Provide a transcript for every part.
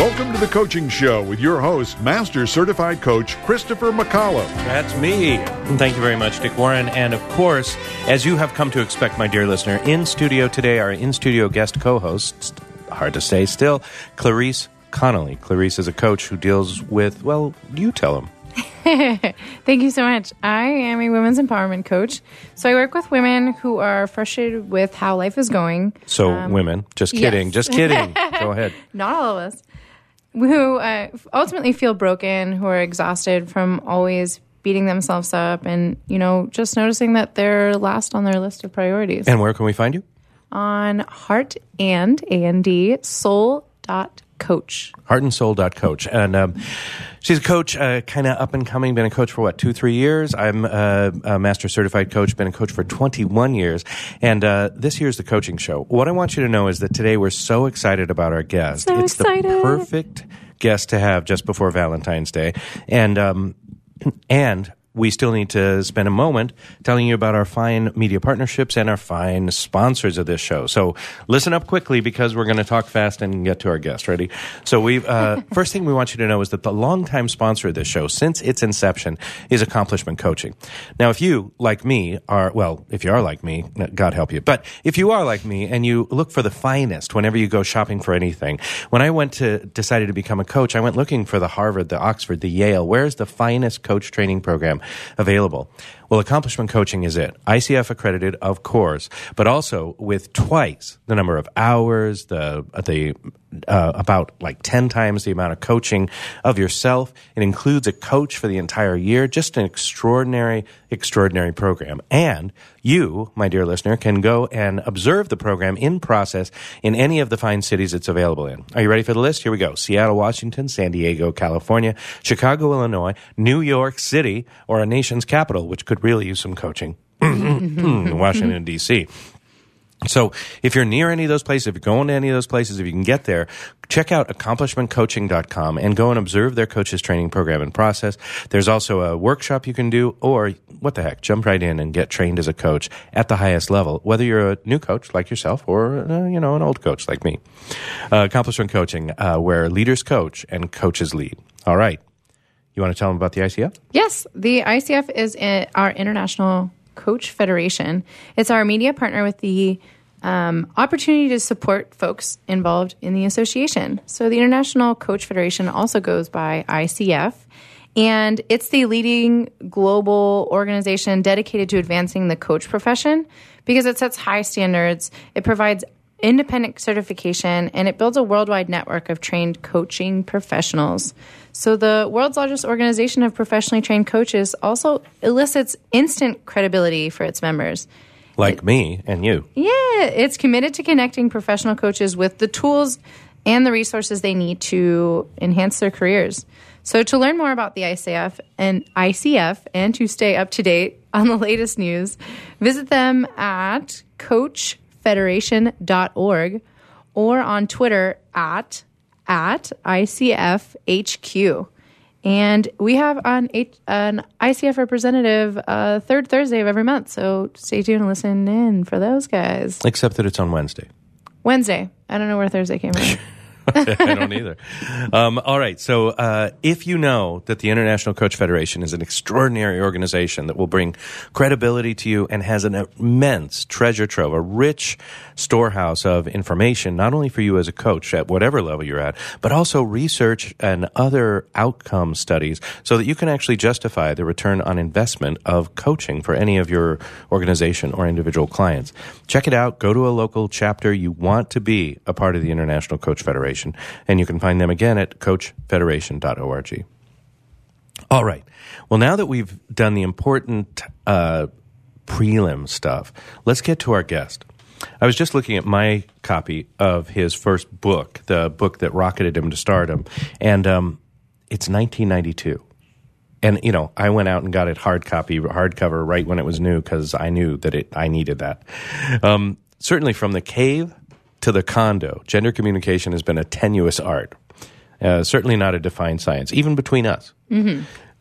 Welcome to the Coaching Show with your host, Master Certified Coach Christopher McCullough. That's me. Thank you very much, Dick Warren. And of course, as you have come to expect, my dear listener, in studio today, our in studio guest co host, hard to say still, Clarice Connolly. Clarice is a coach who deals with, well, you tell him. Thank you so much. I am a women's empowerment coach. So I work with women who are frustrated with how life is going. So, um, women, just kidding, yes. just kidding. Go ahead. Not all of us. Who uh, ultimately feel broken, who are exhausted from always beating themselves up and, you know, just noticing that they're last on their list of priorities. And where can we find you? on heart and A-N-D soul dot coach. heartandsoul.coach. And um, she's a coach, uh, kind of up and coming, been a coach for what, two, three years? I'm uh, a master certified coach, been a coach for 21 years. And uh, this year's the coaching show. What I want you to know is that today we're so excited about our guest. So it's excited. the perfect guest to have just before Valentine's Day. And, um, and we still need to spend a moment telling you about our fine media partnerships and our fine sponsors of this show. So listen up quickly because we're going to talk fast and get to our guest. Ready? So we uh, first thing we want you to know is that the longtime sponsor of this show since its inception is Accomplishment Coaching. Now, if you like me are well, if you are like me, God help you, but if you are like me and you look for the finest whenever you go shopping for anything, when I went to decided to become a coach, I went looking for the Harvard, the Oxford, the Yale. Where's the finest coach training program available? Well, Accomplishment Coaching is it. ICF accredited, of course, but also with twice the number of hours, the the uh, about like ten times the amount of coaching of yourself. It includes a coach for the entire year. Just an extraordinary, extraordinary program. And you, my dear listener, can go and observe the program in process in any of the fine cities it's available in. Are you ready for the list? Here we go: Seattle, Washington, San Diego, California, Chicago, Illinois, New York City, or a nation's capital, which could really use some coaching. In Washington D.C. So if you're near any of those places, if you're going to any of those places, if you can get there, check out accomplishmentcoaching.com and go and observe their coaches training program and process. There's also a workshop you can do or what the heck, jump right in and get trained as a coach at the highest level, whether you're a new coach like yourself or, uh, you know, an old coach like me. Uh, accomplishment coaching, uh, where leaders coach and coaches lead. All right. You want to tell them about the ICF? Yes, the ICF is our International Coach Federation. It's our media partner with the um, opportunity to support folks involved in the association. So the International Coach Federation also goes by ICF. And it's the leading global organization dedicated to advancing the coach profession because it sets high standards. It provides independent certification and it builds a worldwide network of trained coaching professionals. So, the world's largest organization of professionally trained coaches also elicits instant credibility for its members. Like me and you. Yeah, it's committed to connecting professional coaches with the tools and the resources they need to enhance their careers. So to learn more about the ICF and ICF and to stay up to date on the latest news, visit them at coachfederation.org or on Twitter at at ICFHQ. And we have an, H- an ICF representative uh, third Thursday of every month. So stay tuned and listen in for those guys. Except that it's on Wednesday. Wednesday. I don't know where Thursday came from. I don't either. Um, all right. So, uh, if you know that the International Coach Federation is an extraordinary organization that will bring credibility to you and has an immense treasure trove, a rich storehouse of information, not only for you as a coach at whatever level you're at, but also research and other outcome studies so that you can actually justify the return on investment of coaching for any of your organization or individual clients. Check it out. Go to a local chapter. You want to be a part of the International Coach Federation, and you can find them again at coachfederation.org. All right. Well, now that we've done the important uh, prelim stuff, let's get to our guest. I was just looking at my copy of his first book, the book that rocketed him to stardom, and um, it's 1992. and you know, I went out and got it hard copy, hardcover right when it was new because I knew that it I needed that. Um, certainly, from the cave to the condo, gender communication has been a tenuous art. Uh, certainly not a defined science, even between us.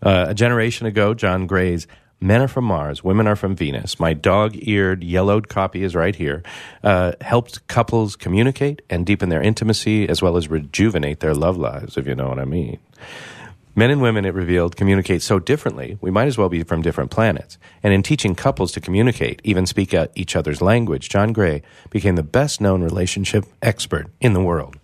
Uh, a generation ago, John Gray's Men Are From Mars, Women Are From Venus, my dog eared, yellowed copy is right here, uh, helped couples communicate and deepen their intimacy as well as rejuvenate their love lives, if you know what I mean. Men and women, it revealed, communicate so differently, we might as well be from different planets. And in teaching couples to communicate, even speak out each other's language, John Gray became the best known relationship expert in the world.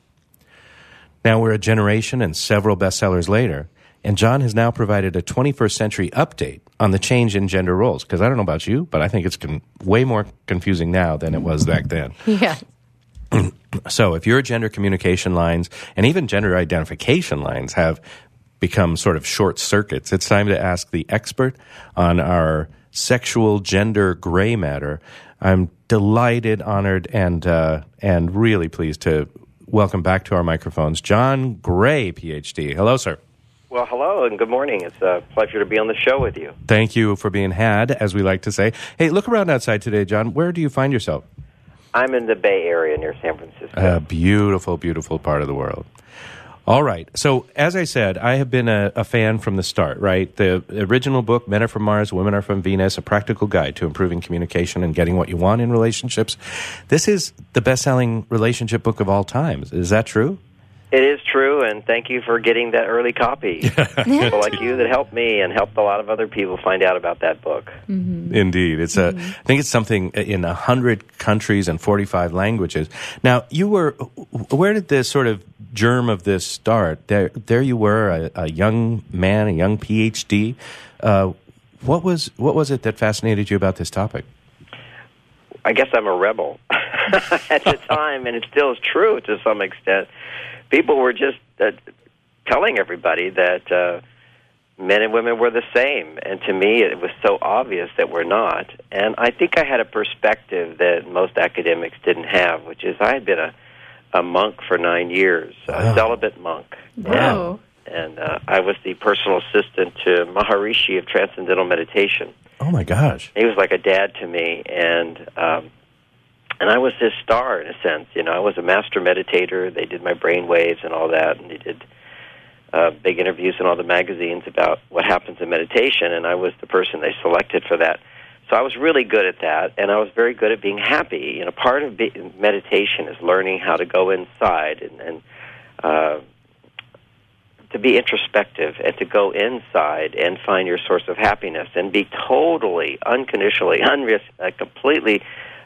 Now we're a generation and several bestsellers later, and John has now provided a 21st century update on the change in gender roles. Because I don't know about you, but I think it's con- way more confusing now than it was back then. Yeah. So if your gender communication lines and even gender identification lines have become sort of short circuits, it's time to ask the expert on our sexual gender gray matter. I'm delighted, honored, and uh, and really pleased to welcome back to our microphones John Gray, PhD. Hello, sir. Well, hello and good morning. It's a pleasure to be on the show with you. Thank you for being had, as we like to say. Hey, look around outside today, John. Where do you find yourself? I'm in the Bay Area near San Francisco. A beautiful, beautiful part of the world. All right. So, as I said, I have been a, a fan from the start, right? The original book, Men Are From Mars, Women Are From Venus, a practical guide to improving communication and getting what you want in relationships. This is the best selling relationship book of all time. Is that true? It is true, and thank you for getting that early copy. people like you that helped me and helped a lot of other people find out about that book. Indeed, it's a. I think it's something in a hundred countries and forty-five languages. Now, you were. Where did this sort of germ of this start? There, there you were, a, a young man, a young PhD. Uh, what was what was it that fascinated you about this topic? I guess I'm a rebel at the time, and it still is true to some extent. People were just uh, telling everybody that uh, men and women were the same, and to me, it was so obvious that we're not. And I think I had a perspective that most academics didn't have, which is I had been a a monk for nine years, a celibate monk. Whoa. And uh, I was the personal assistant to Maharishi of Transcendental Meditation Oh my gosh! he was like a dad to me and um and I was his star in a sense you know. I was a master meditator. They did my brain waves and all that and they did uh big interviews in all the magazines about what happens in meditation and I was the person they selected for that. So I was really good at that and I was very good at being happy. You know part of be- meditation is learning how to go inside and and uh to be introspective and to go inside and find your source of happiness and be totally, unconditionally, unris- uh, completely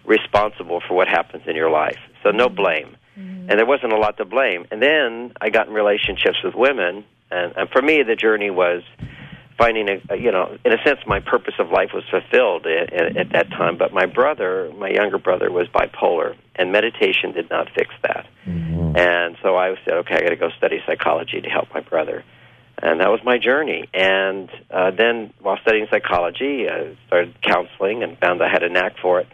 responsible for what happens in your life. So no mm-hmm. blame. Mm-hmm. And there wasn't a lot to blame. And then I got in relationships with women, and, and for me, the journey was finding a, you know in a sense my purpose of life was fulfilled at, at, at that time. But my brother my younger brother was bipolar. And meditation did not fix that. Mm-hmm. And so i said okay i got to go study psychology to help my brother. And that was my journey. And uh, then while studying psychology i started counseling and found i had a knack for it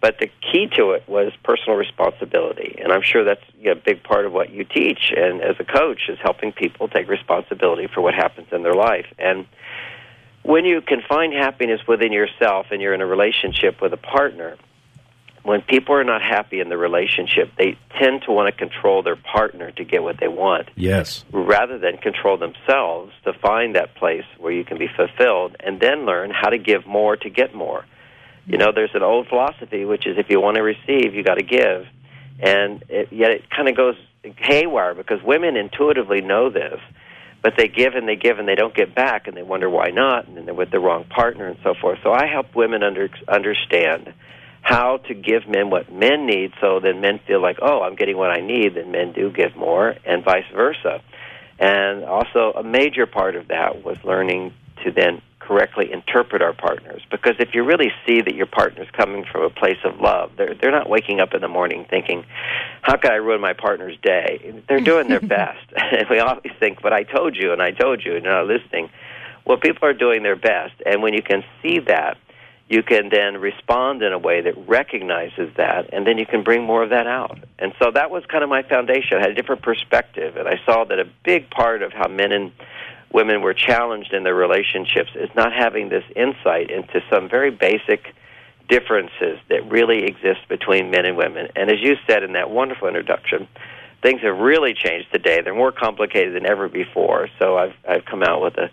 but the key to it was personal responsibility and i'm sure that's you know, a big part of what you teach and as a coach is helping people take responsibility for what happens in their life and when you can find happiness within yourself and you're in a relationship with a partner, when people are not happy in the relationship, they tend to want to control their partner to get what they want Yes. rather than control themselves to find that place where you can be fulfilled and then learn how to give more to get more. You know, there's an old philosophy which is if you want to receive, you got to give. And it, yet it kind of goes haywire because women intuitively know this but they give and they give and they don't get back and they wonder why not and then they're with the wrong partner and so forth so i help women under, understand how to give men what men need so then men feel like oh i'm getting what i need then men do give more and vice versa and also a major part of that was learning to then correctly interpret our partners because if you really see that your partner's coming from a place of love they're they're not waking up in the morning thinking how can I ruin my partner's day? They're doing their best. and we always think, but I told you and I told you and you're not listening. Well, people are doing their best. And when you can see that, you can then respond in a way that recognizes that, and then you can bring more of that out. And so that was kind of my foundation. I had a different perspective, and I saw that a big part of how men and women were challenged in their relationships is not having this insight into some very basic differences that really exist between men and women. And as you said in that wonderful introduction, things have really changed today. They're more complicated than ever before. So I've I've come out with a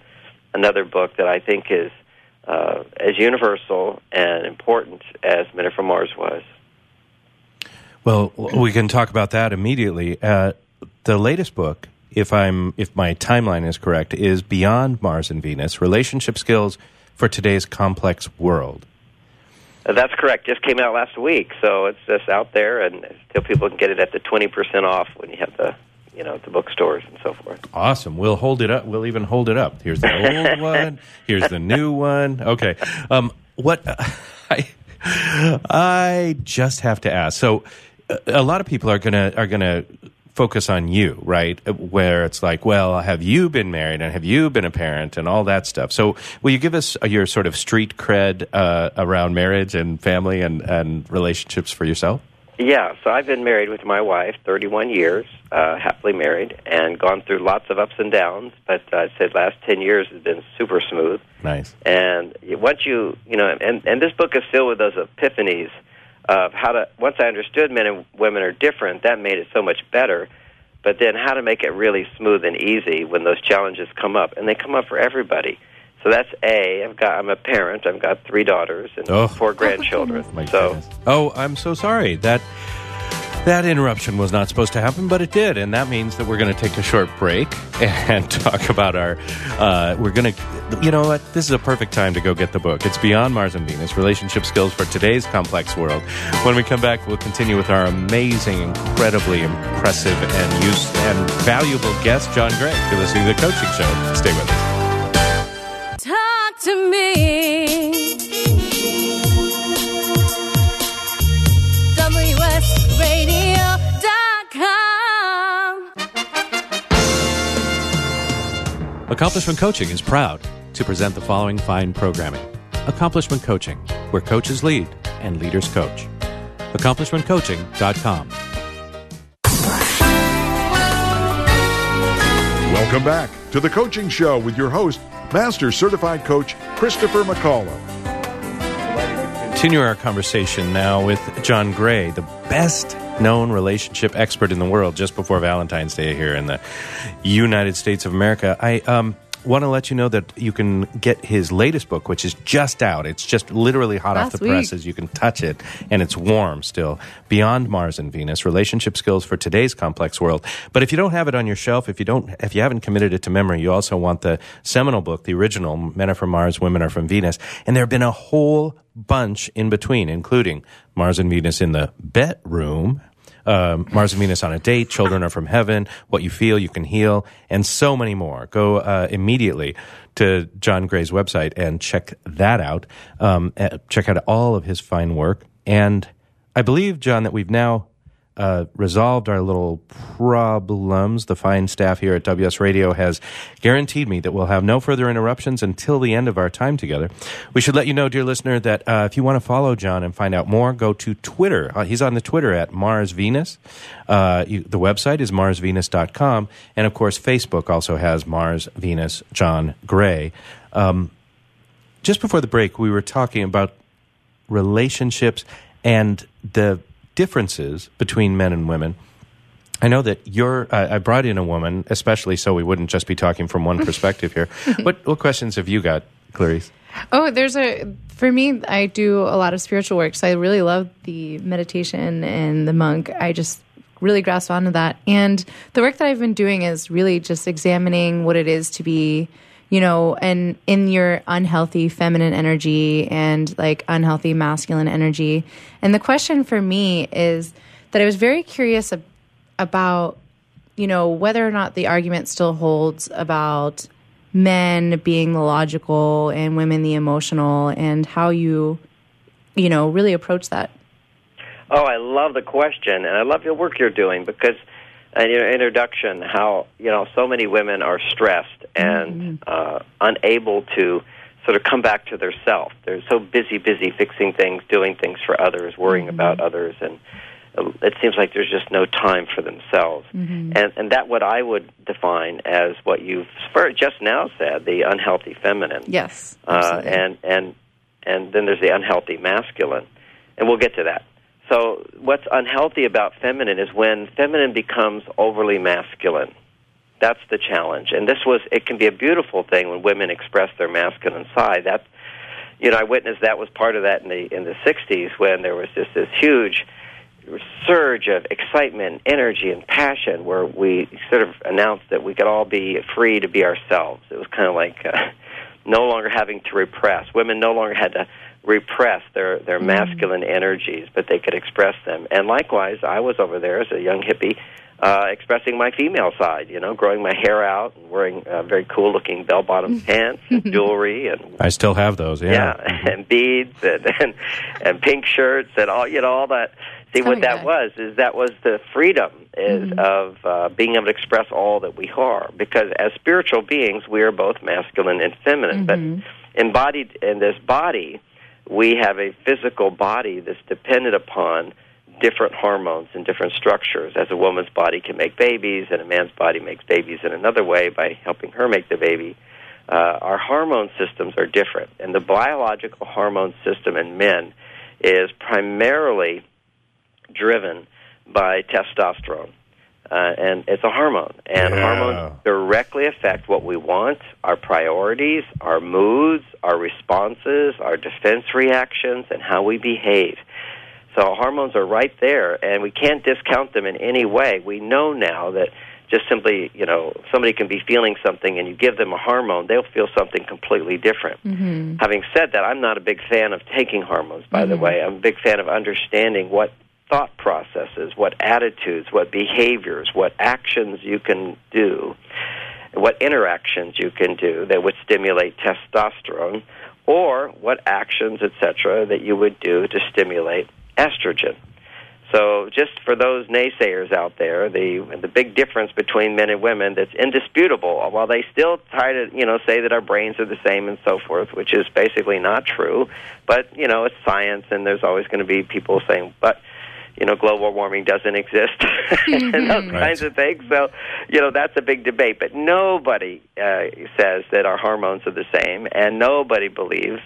another book that I think is uh, as universal and important as Men from Mars was. Well, we can talk about that immediately. Uh, the latest book, if I'm if my timeline is correct, is Beyond Mars and Venus: Relationship Skills for Today's Complex World. Uh, That's correct. Just came out last week, so it's just out there, and still people can get it at the twenty percent off when you have the, you know, the bookstores and so forth. Awesome. We'll hold it up. We'll even hold it up. Here's the old one. Here's the new one. Okay. Um, what I I just have to ask. So, a- a lot of people are gonna are gonna focus on you, right? Where it's like, well, have you been married and have you been a parent and all that stuff. So, will you give us your sort of street cred uh, around marriage and family and and relationships for yourself? Yeah, so I've been married with my wife 31 years, uh, happily married, and gone through lots of ups and downs. But I'd say the last 10 years has been super smooth. Nice. And once you, you know, and, and this book is filled with those epiphanies of how to, once I understood men and women are different, that made it so much better. But then how to make it really smooth and easy when those challenges come up. And they come up for everybody. So that's A. I've got, I'm a parent. I've got three daughters and Oh. four grandchildren. My so goodness. Oh, I'm so sorry. That that interruption was not supposed to happen, but it did, and that means that we're going to take a short break and talk about our. Uh, we're going to, you know what? This is a perfect time to go get the book. It's Beyond Mars and Venus: Relationship Skills for Today's Complex World. When we come back, we'll continue with our amazing, incredibly impressive, and use and valuable guest, John Gray. You're listening to the Coaching Show. Stay with us. Talk to me. Accomplishment Coaching is proud to present the following fine programming Accomplishment Coaching, where coaches lead and leaders coach. AccomplishmentCoaching.com. Welcome back to the Coaching Show with your host, Master Certified Coach Christopher McCullough. continue our conversation now with John Gray, the best known relationship expert in the world just before Valentine's Day here in the United States of America. I um, want to let you know that you can get his latest book, which is just out. It's just literally hot off ah, the week. presses. You can touch it, and it's warm still. Beyond Mars and Venus: Relationship Skills for Today's Complex World. But if you don't have it on your shelf, if you don't, if you haven't committed it to memory, you also want the seminal book, the original "Men Are from Mars, Women Are from Venus," and there have been a whole bunch in between, including Mars and Venus in the bedroom. Um, Mars and Venus on a date, Children are from heaven, What you feel, you can heal, and so many more. Go uh, immediately to John Gray's website and check that out. Um, uh, check out all of his fine work. And I believe, John, that we've now uh, resolved our little problems. The fine staff here at WS Radio has guaranteed me that we'll have no further interruptions until the end of our time together. We should let you know, dear listener, that uh, if you want to follow John and find out more, go to Twitter. Uh, he's on the Twitter at Mars Venus. Uh, you, the website is marsvenus.com. And of course, Facebook also has Mars Venus John Gray. Um, just before the break, we were talking about relationships and the differences between men and women. I know that you're. Uh, I brought in a woman, especially so we wouldn't just be talking from one perspective here. what what questions have you got, Clarice? Oh, there's a for me. I do a lot of spiritual work, so I really love the meditation and the monk. I just really grasp onto that, and the work that I've been doing is really just examining what it is to be, you know, and in your unhealthy feminine energy and like unhealthy masculine energy. And the question for me is that I was very curious ab- about you know, whether or not the argument still holds about men being the logical and women the emotional and how you, you know, really approach that. Oh, I love the question, and I love your work you're doing because, in your introduction, how you know so many women are stressed and uh, unable to sort of come back to their self. They're so busy, busy fixing things, doing things for others, worrying about others, and uh, it seems like there's just no time for themselves, Mm-hmm. and and that what I would define as what you've just now said, the unhealthy feminine. Yes. uh, and and and then there's the unhealthy masculine, and we'll get to that. So what's unhealthy about feminine is when feminine becomes overly masculine. That's the challenge, and this was it can be a beautiful thing when women express their masculine side. That you know I witnessed that was part of that in the in the '60s when there was just this huge surge of excitement, energy, and passion, where we sort of announced that we could all be free to be ourselves. It was kind of like uh, no longer having to repress. Women no longer had to repress their their masculine energies, but they could express them. And likewise, I was over there as a young hippie. Uh, expressing my female side, you know, growing my hair out and wearing uh, very cool looking bell bottom pants and jewelry and I still have those. Yeah. yeah, and beads and, and and pink shirts and all you know all that. See what Coming that back. was is that was the freedom is of uh, being able to express all that we are because as spiritual beings we are both masculine and feminine, but embodied in this body we have a physical body that's dependent upon different hormones and different structures. As a woman's body can make babies, and a man's body makes babies in another way by helping her make the baby. Uh, our hormone systems are different, and the biological hormone system in men is primarily driven by testosterone. Uh, and it's a hormone, and Yeah. hormones directly affect what we want, our priorities, our moods, our responses, our defense reactions, and how we behave. So hormones are right there, and we can't discount them in any way. We know now that just simply, you know, somebody can be feeling something and you give them a hormone, they'll feel something completely different. Mm-hmm. Having said that, I'm not a big fan of taking hormones, by the way. I'm a big fan of understanding what thought processes, what attitudes, what behaviors, what actions you can do, what interactions you can do that would stimulate testosterone, or what actions, etc., that you would do to stimulate estrogen. So, just for those naysayers out there, the the big difference between men and women that's indisputable. While they still try to, you know, say that our brains are the same and so forth, which is basically not true. But you know, it's science, and there's always going to be people saying, "But you know, global warming doesn't exist," and those kinds of things. So, you know, that's a big debate. But nobody uh, says that our hormones are the same, and nobody believes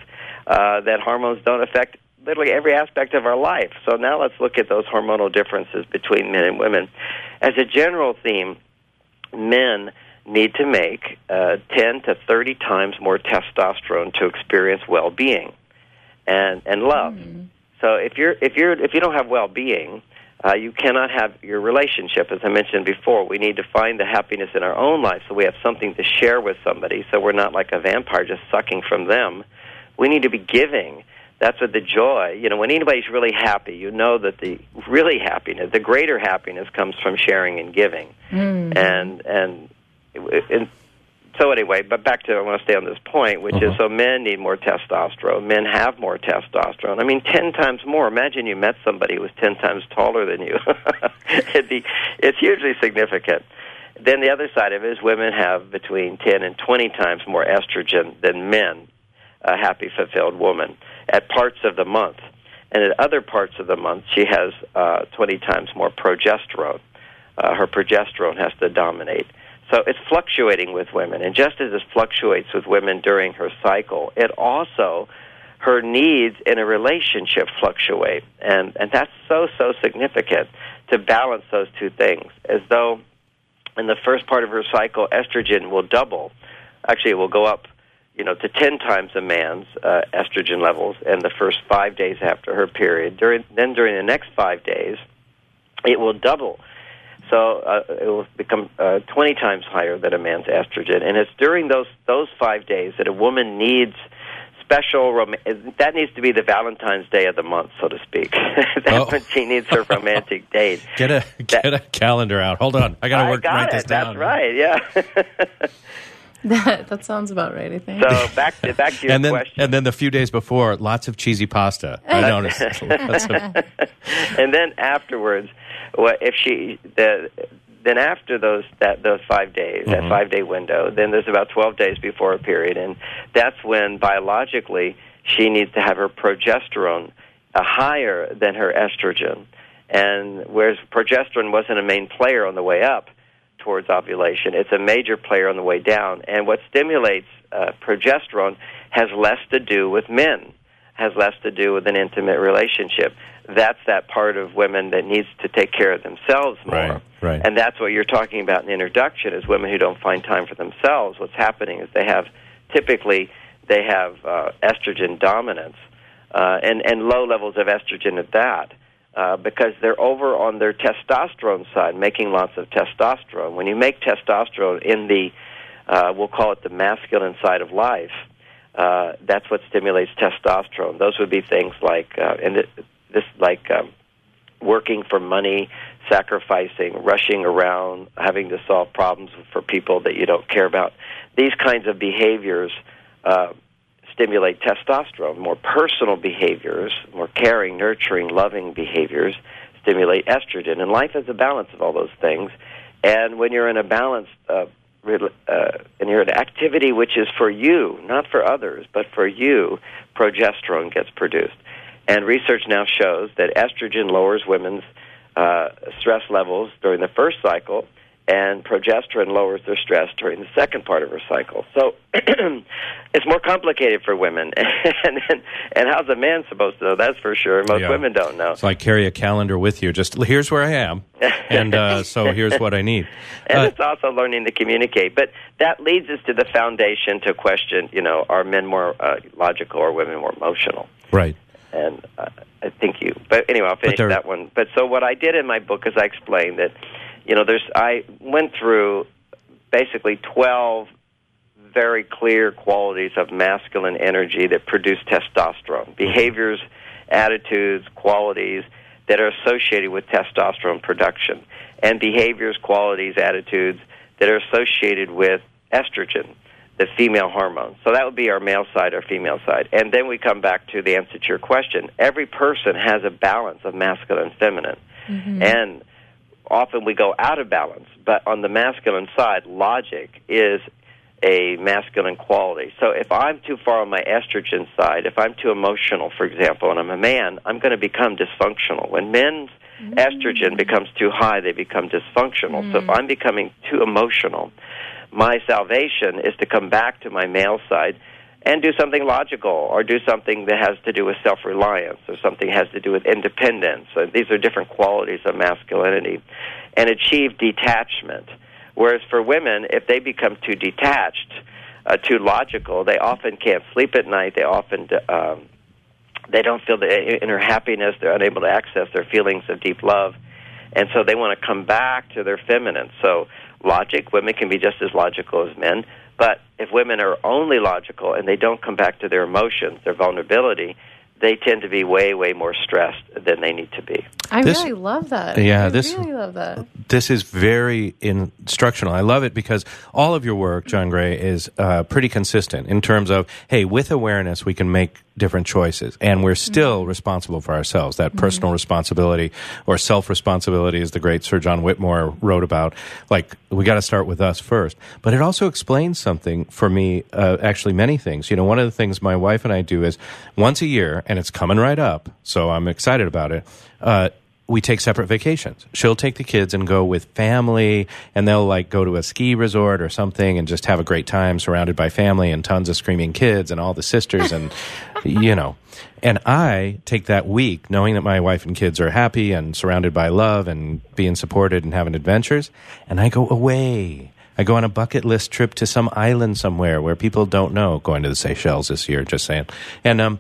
uh, that hormones don't affect literally every aspect of our life. So now let's look at those hormonal differences between men and women. As a general theme, men need to make uh, 10 to 30 times more testosterone to experience well-being and and love. So if you're if you're if you don't have well-being, uh, you cannot have your relationship. As I mentioned before, we need to find the happiness in our own life, so we have something to share with somebody. So we're not like a vampire just sucking from them. We need to be giving. That's what the joy. You know, when anybody's really happy, you know that the really happiness, the greater happiness, comes from sharing and giving. And and and so anyway, but back to I want to stay on this point, which is so men need more testosterone. Men have more testosterone. I mean, ten times more. Imagine you met somebody who was ten times taller than you. It'd be it's hugely significant. Then the other side of it is women have between ten and twenty times more estrogen than men. A happy, fulfilled woman at parts of the month, and at other parts of the month, she has uh, twenty times more progesterone. Uh, her progesterone has to dominate. So it's fluctuating with women, and just as it fluctuates with women during her cycle, it also her needs in a relationship fluctuate, and and that's so so significant to balance those two things. As though in the first part of her cycle, estrogen will double. Actually, it will go up, you know, to ten times a man's uh, estrogen levels in the first five days after her period. During then during the next five days, it will double. So uh, it will become uh, 20 times higher than a man's estrogen, and it's during those those five days that a woman needs special. Rom- that needs to be the Valentine's Day of the month, so to speak. That's Oh. when she needs her romantic date. Get a get a calendar out. Hold on, I got to I work got write it. this down. That's right. Yeah. that, that sounds about right, I think. so back to back to your and then question. and then the few days before, lots of cheesy pasta. I noticed. Lots of- and then afterwards, what if she the then after those that those five days, that five day window, then there's about twelve days before a period, and that's when biologically she needs to have her progesterone uh, higher than her estrogen. And whereas progesterone wasn't a main player on the way up towards ovulation, it's a major player on the way down. And what stimulates uh, progesterone has less to do with men, has less to do with an intimate relationship. That's that part of women that needs to take care of themselves more. Right, right. And that's what you're talking about in the introduction is women who don't find time for themselves. What's happening is they have typically they have uh, estrogen dominance uh, and and low levels of estrogen at that. Uh, because they're over on their testosterone side, making lots of testosterone. When you make testosterone in the, uh, we'll call it the masculine side of life, uh, that's what stimulates testosterone. Those would be things like, uh, and this, like um, working for money, sacrificing, rushing around, having to solve problems for people that you don't care about. These kinds of behaviors uh, stimulate testosterone. More personal behaviors, more caring, nurturing, loving behaviors stimulate estrogen. And life is a balance of all those things. And when you're in a balanced, uh, uh, an activity which is for you, not for others, but for you, progesterone gets produced. And research now shows that estrogen lowers women's uh, stress levels during the first cycle and progesterone lowers their stress during the second part of her cycle. So it's more complicated for women. and, and and how's a man supposed to know? That's for sure. Most Yeah. women don't know. So I carry a calendar with you. Just here's where I am, and uh, so here's what I need. and Uh, it's also learning to communicate. But that leads us to the foundation to question, you know, are men more uh, logical or women more emotional? right. and uh, I think you. But anyway, I'll finish that one. But so what I did in my book is I explained that, you know, there's I went through basically twelve very clear qualities of masculine energy that produce testosterone mm-hmm. behaviors, attitudes, qualities that are associated with testosterone production, and behaviors, qualities, attitudes that are associated with estrogen the female hormone. So that would be our male side, our female side. And then we come back to the answer to your question. Every person has a balance of masculine and feminine. Mm-hmm. And often we go out of balance, but on the masculine side, logic is a masculine quality. So if I'm too far on my estrogen side, if I'm too emotional, for example, and I'm a man, I'm going to become dysfunctional. When men's mm. estrogen becomes too high, they become dysfunctional. So if mm. I'm becoming too emotional, my salvation is to come back to my male side and do something logical or do something that has to do with self reliance or something has to do with independence. So these are different qualities of masculinity and achieve detachment. Whereas for women, if they become too detached, uh, too logical, they often can't sleep at night. They often um, they don't feel the inner happiness. They're unable to access their feelings of deep love, and so they want to come back to their feminine. So logic, women can be just as logical as men. But if women are only logical and they don't come back to their emotions, their vulnerability, they tend to be way, way more stressed than they need to be. I This- really love that. Yeah, I this- really love that. This is very instructional. I love it because all of your work, John Gray, is uh, pretty consistent in terms of hey, with awareness, we can make different choices, and we're still responsible for ourselves. That personal responsibility or self responsibility, as the great Sir John Whitmore wrote about. Like we got to start with us first. But it also explains something for me. Uh, actually, many things. You know, one of the things my wife and I do is once a year, and it's coming right up, so I'm excited about it. Uh, we take separate vacations. She'll take the kids and go with family, and they'll like go to a ski resort or something and just have a great time surrounded by family and tons of screaming kids and all the sisters and, you know. And I take that week knowing that my wife and kids are happy and surrounded by love and being supported and having adventures, and I go away. I go on a bucket list trip to some island somewhere where people don't know. Going to the Seychelles this year, just saying. And um,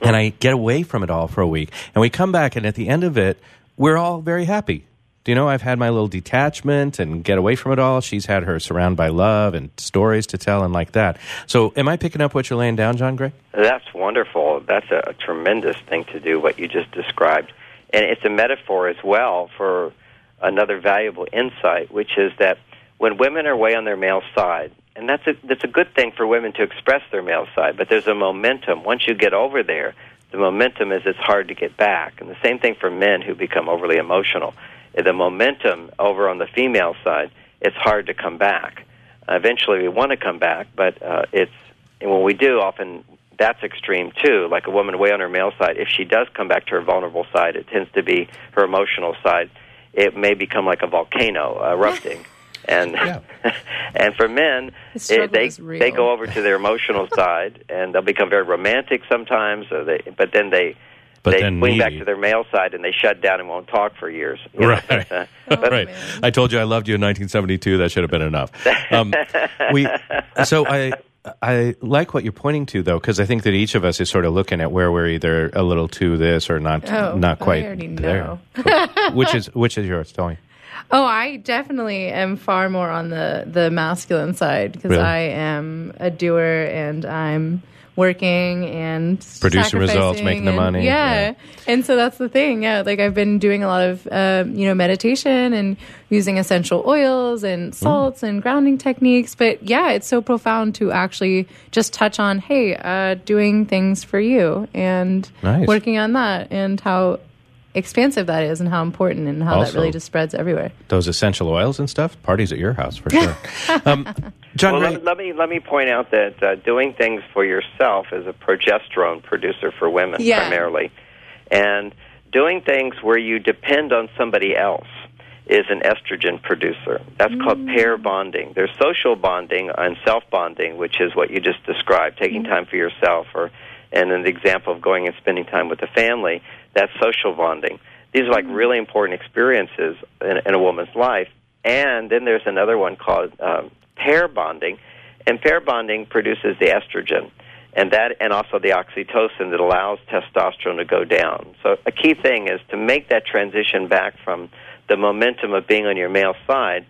and I get away from it all for a week. And we come back, and at the end of it, we're all very happy. Do you know, I've had my little detachment and get away from it all. She's had her surrounded by love and stories to tell and like that. So, am I picking up what you're laying down, John Gray? That's wonderful. That's a, a tremendous thing to do, what you just described. And it's a metaphor as well for another valuable insight, which is that when women are way on their male side, and that's a, that's a good thing for women to express their male side, but there's a momentum. Once you get over there, the momentum is it's hard to get back. And the same thing for men who become overly emotional. The momentum over on the female side, it's hard to come back. Eventually, we want to come back, but uh, it's and when we do, often that's extreme too. Like a woman way on her male side, if she does come back to her vulnerable side, it tends to be her emotional side. It may become like a volcano erupting. And Yeah. and for men, The it, they they go over to their emotional side, and they'll become very romantic sometimes. Or they, but then they But they then swing back to their male side, and they shut down and won't talk for years. Right. Oh, right. man. I told you I loved you in 1972. That should have been enough. Um, we. So I. I like what you're pointing to, though, because I think that each of us is sort of looking at where we're either a little to this or not, Oh, not I quite already there. know. which is which is yours? Tell me. Oh, I definitely am far more on the the masculine side because Really? I am a doer and I'm working and Producing results, making the and- money, Yeah. yeah. and so that's the thing. Yeah, like I've been doing a lot of um, you know meditation and using essential oils Mm. and salts and grounding techniques. But yeah, it's so profound to actually just touch on hey, uh, doing things for you and Nice. working on that and how expansive that is and how important and how Also- that really just spreads everywhere. Those essential oils and stuff. Parties at your house for sure. um, John, Well, Gray- let, let me let me point out that uh, doing things for yourself is a progesterone producer for women Yeah. primarily, and doing things where you depend on somebody else is an estrogen producer. That's called pair bonding. There's social bonding and self bonding, which is what you just described, taking time for yourself, or and an example of going and spending time with the family. That's social bonding. These are like mm-hmm. really important experiences in, in a woman's life. And then there's another one called um, pair bonding, and pair bonding produces the estrogen, and that and also the oxytocin that allows testosterone to go down. So a key thing is to make that transition back from the momentum of being on your male side.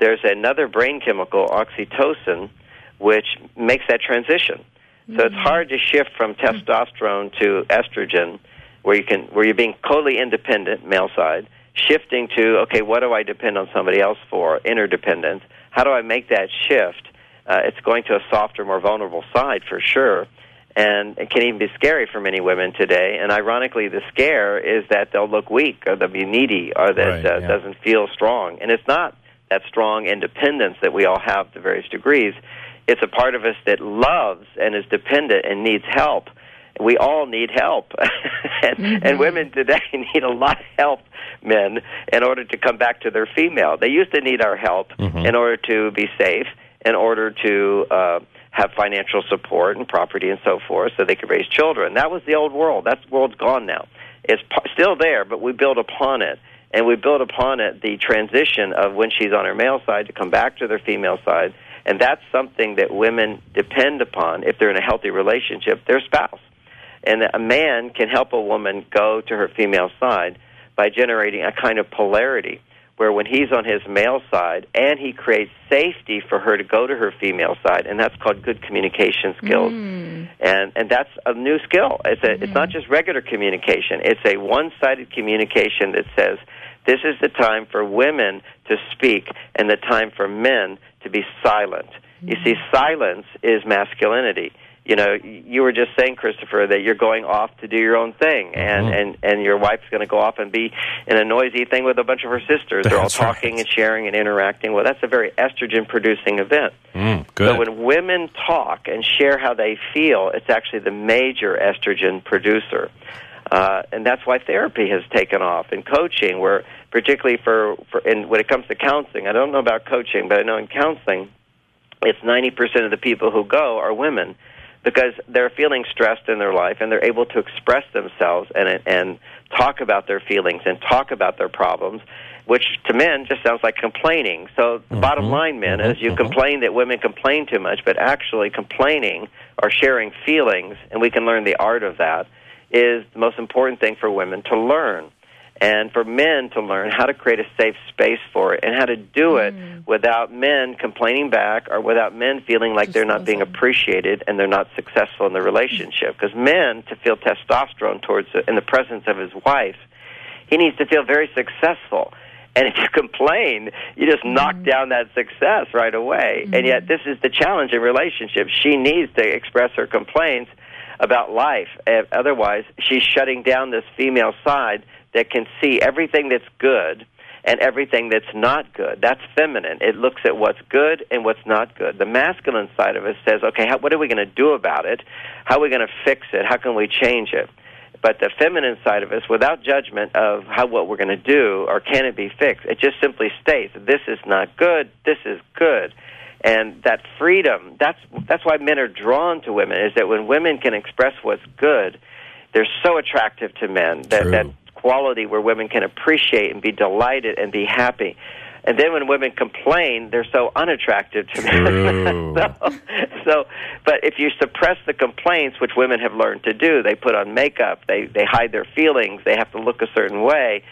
There's another brain chemical, oxytocin, which makes that transition. So it's mm-hmm. hard to shift from mm-hmm. testosterone to estrogen, where you can where you're being totally independent, male side, shifting to okay, what do I depend on somebody else for? Interdependence. How do I make that shift? Uh, it's going to a softer, more vulnerable side for sure, and it can even be scary for many women today. And ironically, the scare is that they'll look weak, or they'll be needy, or that Right, uh, yeah. doesn't feel strong. And it's not that strong independence that we all have to various degrees. It's a part of us that loves and is dependent and needs help. We all need help, and, and women today need a lot of help, men, in order to come back to their female. They used to need our help in order to be safe, in order to uh, have financial support and property and so forth, so they could raise children. That was the old world. That world's gone now. It's p- still there, but we build upon it and we build upon it the transition of when she's on her male side to come back to their female side and that's something that women depend upon if they're in a healthy relationship their spouse and a man can help a woman go to her female side by generating a kind of polarity where when he's on his male side and he creates safety for her to go to her female side and that's called good communication skills. Mm. And and that's a new skill. It's a it's not mm. just regular communication. It's a one-sided communication that says this is the time for women to speak and the time for men to be silent. You see mm. silence is masculinity you know you were just saying christopher that you're going off to do your own thing and and and your wife's going to go off and be in a noisy thing with a bunch of her sisters they're all That's right. talking and sharing and interacting well that's a very estrogen producing event Mm, good. so when women talk and share how they feel, it's actually the major estrogen producer. Uh, and that's why therapy has taken off and coaching, where particularly for, for and when it comes to counseling, I don't know about coaching, but I know in counseling, it's 90% of the people who go are women because they're feeling stressed in their life and they're able to express themselves and and talk about their feelings and talk about their problems which to men just sounds like complaining. So the bottom mm-hmm. line men is you mm-hmm. complain that women complain too much but actually complaining or sharing feelings and we can learn the art of that is the most important thing for women to learn and for men to learn how to create a safe space for it and how to do it mm. without men complaining back or without men feeling like Just they're not being appreciated and they're not successful in the relationship. Because men to feel testosterone towards in the presence of his wife he needs to feel very successful. And if you complain you just knock mm. down that success right away. And yet mm. this is the challenge in relationships. She needs to express her complaints about life. Uh, otherwise she's shutting down this female side that can see everything that's good and everything that's not good. That's feminine. It looks at what's good and what's not good. The masculine side of us says, okay, how, what are we going to do about it? How are we going to fix it? How can we change it? But the feminine side of us, without judgment of how what we're going to do or can it be fixed, it just simply states, this is not good, this is good. And that freedom, that's, that's why men are drawn to women, is that when women can express what's good, they're so attractive to men. That, that quality where women can appreciate and be delighted and be happy. And then when women complain, they're so unattractive to men. so, so, but if you suppress the complaints, which women have learned to do, they put on makeup, they they hide their feelings, they have to look a certain way.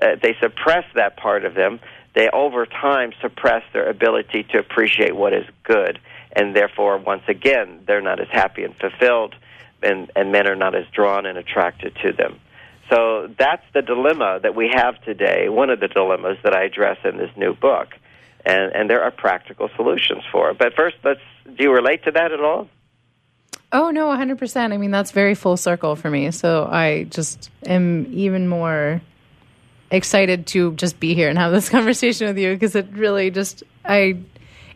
Uh, they suppress that part of them. They over time suppress their ability to appreciate what is good, and therefore, once again, they're not as happy and fulfilled, and and men are not as drawn and attracted to them. So that's the dilemma that we have today. One of the dilemmas that I address in this new book, and and there are practical solutions for it. But first, let's. Do you relate to that at all? Oh no, 100%. I mean, that's very full circle for me. So I just am even more excited to just be here and have this conversation with you because it really just I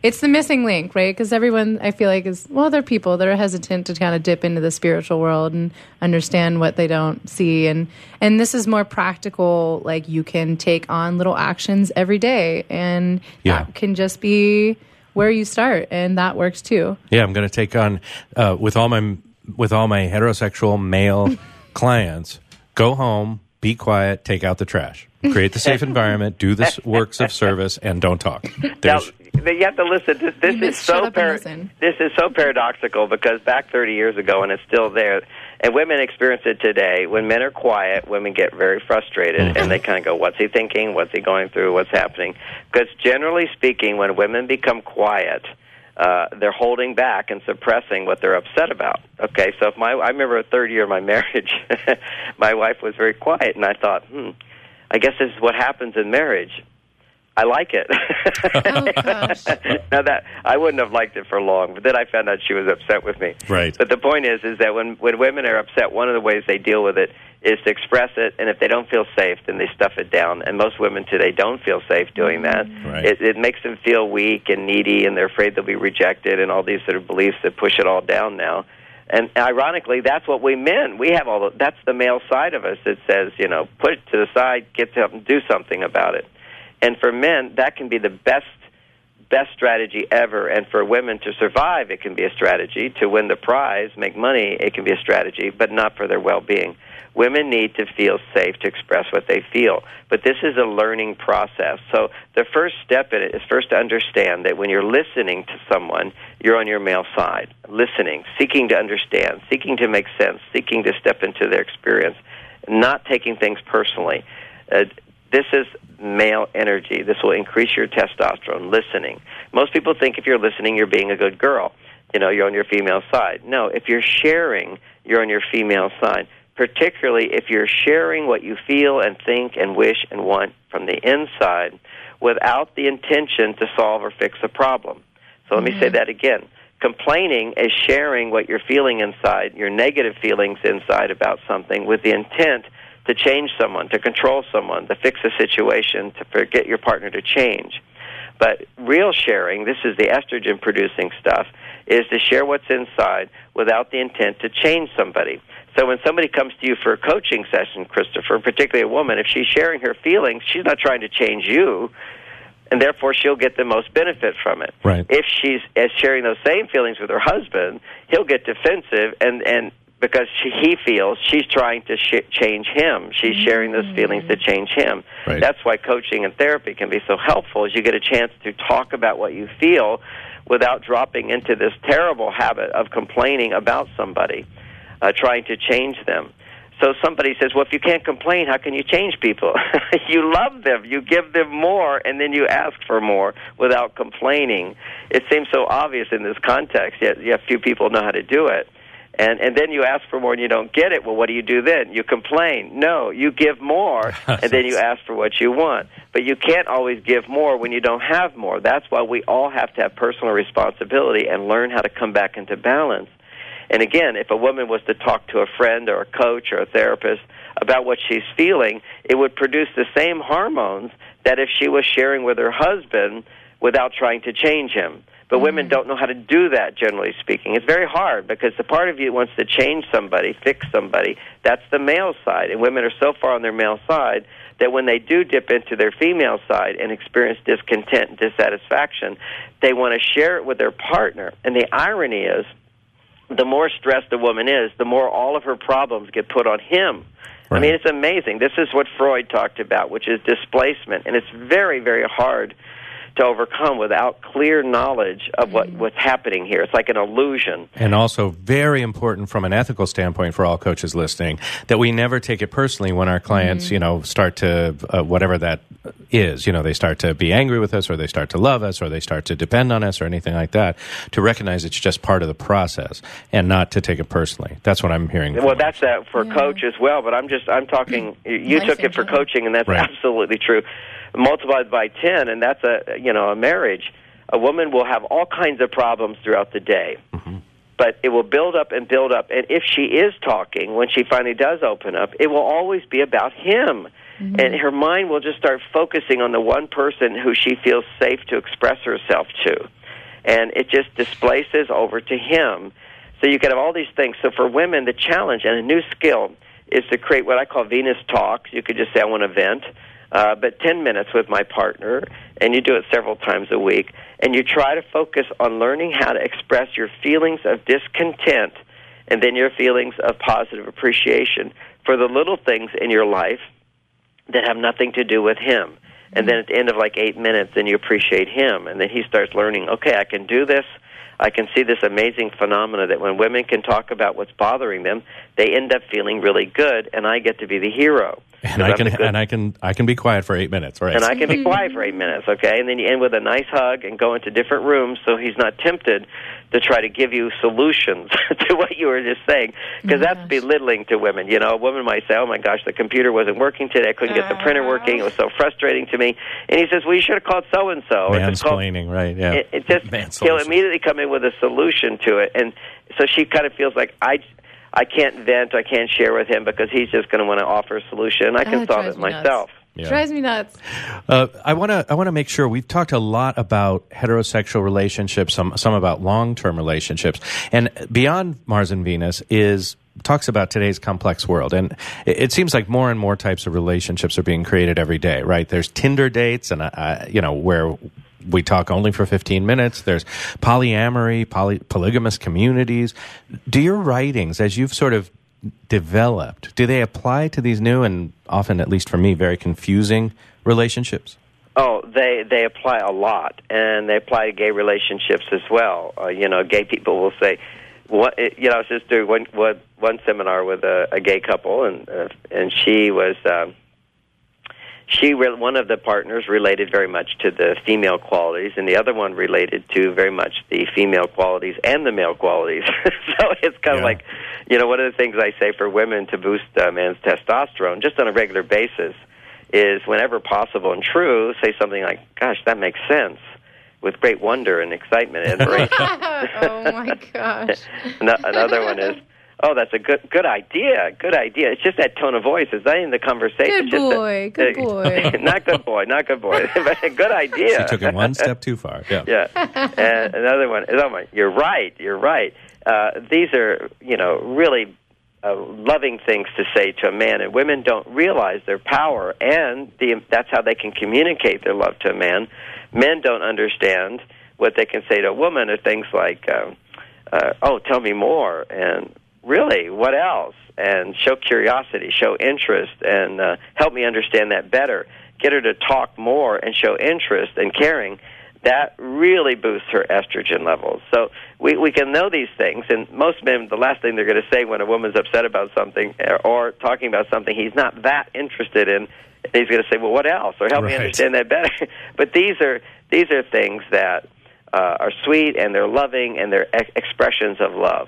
it's the missing link, right? Because everyone I feel like is well, there are people that are hesitant to kind of dip into the spiritual world and understand what they don't see, and and this is more practical. Like you can take on little actions every day, and Yeah. that can just be where you start, and that works too. Yeah, I'm going to take on uh, with all my with all my heterosexual male clients. Go home, be quiet, take out the trash, create the safe environment, do the works of service, and don't talk. Now, There's, you have to listen. This, this is so up par- listen. this is so paradoxical because back 30 years ago, and it's still there, and women experience it today. When men are quiet, women get very frustrated, Mm-hmm. and they kind of go, "What's he thinking? What's he going through? What's happening?" Because generally speaking, when women become quiet. Uh, they're holding back and suppressing what they're upset about. Okay, so if my I remember a third year of my marriage, my wife was very quiet, and I thought, hmm, I guess this is what happens in marriage. I like it. Oh gosh. now that I wouldn't have liked it for long, but then I found out she was upset with me. Right. But the point is, is that when when women are upset, one of the ways they deal with it is to express it, and if they don't feel safe, then they stuff it down. And most women today don't feel safe doing that. Right. It, it makes them feel weak and needy, and they're afraid they'll be rejected, and all these sort of beliefs that push it all down now. And ironically, that's what we men we have all. The, that's the male side of us that says, you know, put it to the side, get something, do something about it. And for men, that can be the best best strategy ever. And for women to survive, it can be a strategy. To win the prize, make money, it can be a strategy, but not for their well being. Women need to feel safe to express what they feel. But this is a learning process. So the first step in it is first to understand that when you're listening to someone, you're on your male side. Listening, seeking to understand, seeking to make sense, seeking to step into their experience, not taking things personally. Uh, this is male energy. This will increase your testosterone. Listening. Most people think if you're listening, you're being a good girl. You know, you're on your female side. No, if you're sharing, you're on your female side. Particularly if you're sharing what you feel and think and wish and want from the inside without the intention to solve or fix a problem. So let me say mm-hmm. that again. Complaining is sharing what you're feeling inside, your negative feelings inside about something with the intent to change someone, to control someone, to fix a situation, to for- get your partner to change. But real sharing, this is the estrogen producing stuff, is to share what's inside without the intent to change somebody. So when somebody comes to you for a coaching session, Christopher, particularly a woman, if she's sharing her feelings, she's not trying to change you, and therefore she'll get the most benefit from it. Right. If she's as sharing those same feelings with her husband, he'll get defensive and and because she, he feels she's trying to sh- change him. She's sharing those feelings to change him. Right. That's why coaching and therapy can be so helpful. Is you get a chance to talk about what you feel without dropping into this terrible habit of complaining about somebody, uh, trying to change them. So somebody says, "Well, if you can't complain, how can you change people? you love them, you give them more, and then you ask for more without complaining." It seems so obvious in this context, yet, yet few people know how to do it. And and then you ask for more and you don't get it. Well, what do you do then? You complain. No, you give more, and then you ask for what you want. But you can't always give more when you don't have more. That's why we all have to have personal responsibility and learn how to come back into balance. And again, if a woman was to talk to a friend or a coach or a therapist about what she's feeling, it would produce the same hormones that if she was sharing with her husband without trying to change him. But women mm. don't know how to do that, generally speaking. It's very hard because the part of you wants to change somebody, fix somebody, that's the male side. And women are so far on their male side that when they do dip into their female side and experience discontent and dissatisfaction, they want to share it with their partner. And the irony is, the more stressed a woman is, the more all of her problems get put on him. I mean, it's amazing. This is what Freud talked about, which is displacement, and it's very, very hard to overcome without clear knowledge of what, mm. what's happening here. It's like an illusion. And also, very important from an ethical standpoint for all coaches listening, that we never take it personally when our clients, mm-hmm. you know, start to, uh, whatever that is, you know, they start to be angry with us or they start to love us or they start to depend on us or anything like that, to recognize it's just part of the process and not to take it personally. That's what I'm hearing. Well, that's that for coach as well, but I'm just I'm talking. Mm. You Life took it for coaching, and that's Right. absolutely true. Multiplied by ten, and that's a you know a marriage. A woman will have all kinds of problems throughout the day, mm-hmm. but it will build up and build up. And if she is talking, when she finally does open up, it will always be about him. Mm-hmm. And her mind will just start focusing on the one person who she feels safe to express herself to and it just displaces over to him. So you can have all these things. So for women, the challenge and a new skill is to create what I call Venus talks. You could just say, I want to vent, uh, but 10 minutes with my partner, and you do it several times a week, and you try to focus on learning how to express your feelings of discontent and then your feelings of positive appreciation for the little things in your life that have nothing to do with him. And then at the end of like eight minutes, then you appreciate him, and then he starts learning. Okay, I can do this. I can see this amazing phenomena that when women can talk about what's bothering them, they end up feeling really good, and I get to be the hero. and 'Cause I can good- and I can I can be quiet for eight minutes, right? and I can be quiet for eight minutes, okay? And then you end with a nice hug and go into different rooms so he's not tempted to try to give you solutions to what you were just saying. Because that's belittling to women. You know, a woman might say, oh my gosh, the computer wasn't working today. I couldn't get the uh-huh. printer working. It was so frustrating to me. And he says, well, you should have called so and so. Mansplaining, right? Yeah. It, it just Man he'll immediately come in with a solution to it, and so she kind of feels like I. I can't vent. I can't share with him because he's just going to want to offer a solution. I can it solve drives it me nuts. myself. Yeah. Drives me nuts. Uh, I want to I want to make sure we've talked a lot about heterosexual relationships, some some about long term relationships, and beyond Mars and Venus is talks about today's complex world, and it, it seems like more and more types of relationships are being created every day. Right? There's Tinder dates, and uh, you know where. We talk only for 15 minutes. There's polyamory, poly, polygamous communities. Do your writings, as you've sort of developed, do they apply to these new and often, at least for me, very confusing relationships? Oh, they they apply a lot, and they apply to gay relationships as well. Uh, you know, gay people will say, "What?" You know, I was just doing one one, one seminar with a, a gay couple, and uh, and she was. Um, she re- one of the partners related very much to the female qualities, and the other one related to very much the female qualities and the male qualities. so it's kind of Yeah. like, you know, one of the things I say for women to boost a man's testosterone, just on a regular basis, is whenever possible and true, say something like, "Gosh, that makes sense," with great wonder and excitement and admiration. oh my gosh. Another one is, "Oh, that's a good good idea. Good idea." It's just that tone of voice. It's not in the conversation. Good It's just that- boy, good boy. not good boy. Not good boy. but a good idea. She took it one step too far. Yeah. yeah. And another one is, oh my, you're right. You're right. Uh, these are, you know, really uh, loving things to say to a man, and women don't realize their power, and the, that's how they can communicate their love to a man. Men don't understand what they can say to a woman are things like, uh, uh, "Oh, tell me more," and "Really, what else?" and show curiosity, show interest, and uh, help me understand that better. Get her to talk more and show interest and caring that really boosts her estrogen levels. So we, we can know these things, and most men, the last thing they're going to say when a woman's upset about something or, or talking about something he's not that interested in, he's going to say, "Well, what else?" or "Help me understand that better." but these are these are things that uh, are sweet and they're loving and they're ex- expressions of love.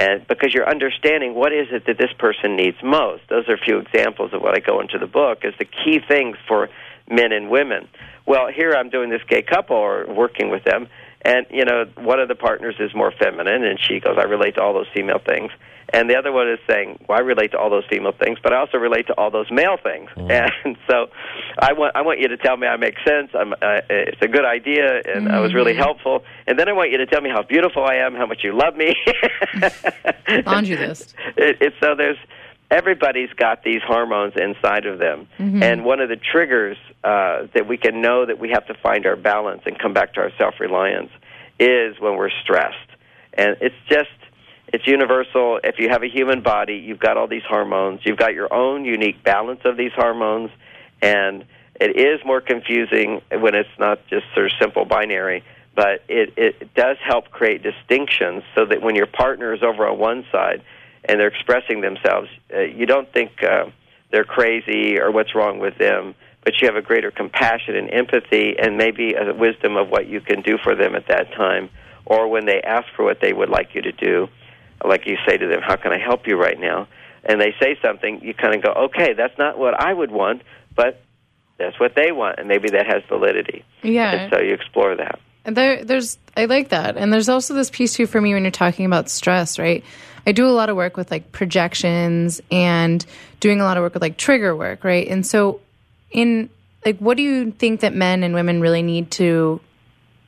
And because you're understanding what is it that this person needs most, those are a few examples of what I go into the book as the key things for men and women. Well, here I'm doing this gay couple or working with them, And you know, one of the partners is more feminine, and she goes, "I relate to all those female things." And the other one is saying, "Well, I relate to all those female things, but I also relate to all those male things." And so, I want I want you to tell me I make sense. I'm, uh, it's a good idea, and I was really helpful. And then I want you to tell me how beautiful I am, how much you love me. Laundry list. It, it's so there's everybody's got these hormones inside of them, and one of the triggers uh, that we can know that we have to find our balance and come back to our self reliance is when we're stressed, and it's just it's universal. If you have a human body, you've got all these hormones. You've got your own unique balance of these hormones, and it is more confusing when it's not just sort of simple binary. But it, it does help create distinctions so that when your partner is over on one side and they're expressing themselves, uh, you don't think uh, they're crazy or what's wrong with them, but you have a greater compassion and empathy and maybe a wisdom of what you can do for them at that time. Or when they ask for what they would like you to do, like you say to them, How can I help you right now? And they say something, you kind of go, Okay, that's not what I would want, but that's what they want, and maybe that has validity. Yeah. And so you explore that. And there, there's, I like that. And there's also this piece too for me when you're talking about stress, right? I do a lot of work with like projections and doing a lot of work with like trigger work, right? And so, in like, what do you think that men and women really need to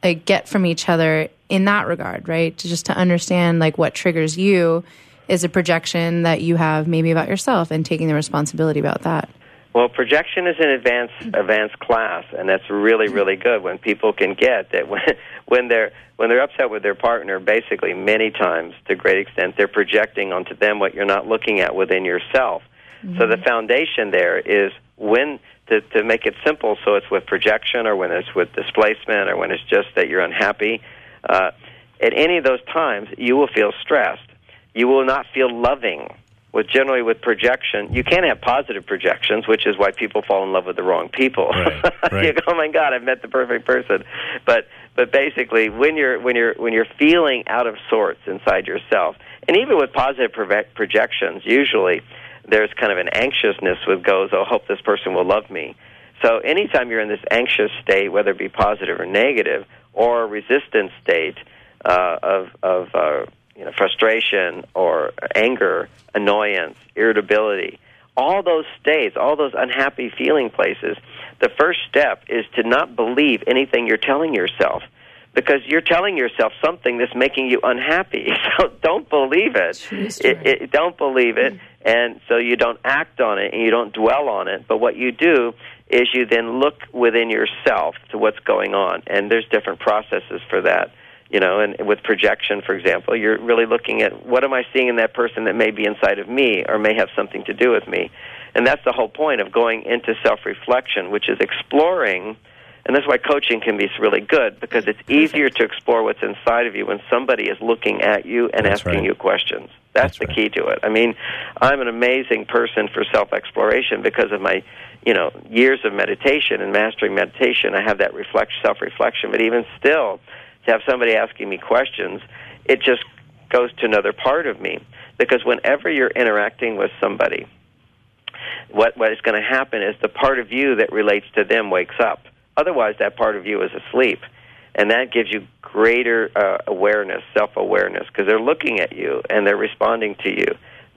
like get from each other in that regard, right? To just to understand like what triggers you is a projection that you have maybe about yourself and taking the responsibility about that. Well, projection is an advanced hmm. advanced class, and that's really hmm. really good when people can get that when when they're when they're upset with their partner. Basically, many times to a great extent, they're projecting onto them what you're not looking at within yourself. So the mm-hmm. foundation there is when to to make it simple. So it's with projection, or when it's with displacement, or when it's just that you're unhappy. Uh, at any of those times, you will feel stressed. You will not feel loving with generally with projection, you can't have positive projections, which is why people fall in love with the wrong people. Right, right. you go, oh my God, I've met the perfect person. But but basically, when you're when you're when you're feeling out of sorts inside yourself, and even with positive proje- projections, usually there's kind of an anxiousness with goes, oh, hope this person will love me. So anytime you're in this anxious state, whether it be positive or negative, or a resistant state uh, of of uh, you know, frustration or anger, annoyance, irritability, all those states, all those unhappy feeling places, the first step is to not believe anything you're telling yourself because you're telling yourself something that's making you unhappy. So don't believe it. It, it don't believe it, and so you don't act on it and you don't dwell on it. But what you do is you then look within yourself to what's going on, and there's different processes for that you know and with projection for example you're really looking at what am i seeing in that person that may be inside of me or may have something to do with me. And that's the whole point of going into self reflection which is exploring and that's why coaching can be really good because it's easier to explore what's inside of you when somebody is looking at you and That's asking right. you questions. That's, That's the right. key to it. I mean i'm an amazing person for self exploration because of my you know years of meditation and mastering meditation. I have that reflect self reflection but even still to have somebody asking me questions, it just goes to another part of me. Because whenever you're interacting with somebody, what what is going to happen is the part of you that relates to them wakes up. Otherwise, that part of you is asleep, and that gives you greater uh, awareness, self awareness, because they're looking at you and they're responding to you.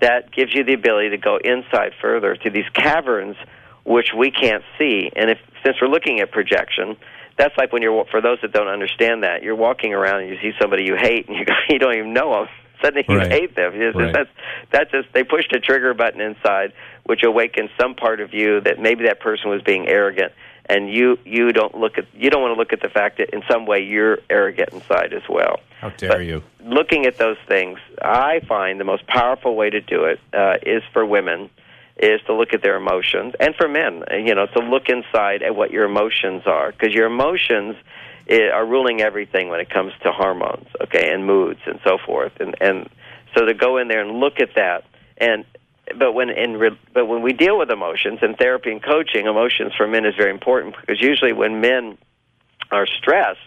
That gives you the ability to go inside further to these caverns which we can't see. And if since we're looking at projection, that's like when you're for those that don't understand that you're walking around and you see somebody you hate and you you don't even know them. Suddenly you Right. hate them. It's just- That's that's just they pushed a trigger button inside, which awakens some part of you that maybe that person was being arrogant, and you you don't look at you don't want to look at the fact that in some way you're arrogant inside as well. How dare But you? Looking at those things, I find the most powerful way to do it uh, is for women is to look at their emotions, and for men, you know, to look inside at what your emotions are, because your emotions are ruling everything when it comes to hormones, okay, and moods and so forth, and and so to go in there and look at that, and but when in re, but when we deal with emotions in therapy and coaching, emotions for men is very important because usually when men are stressed,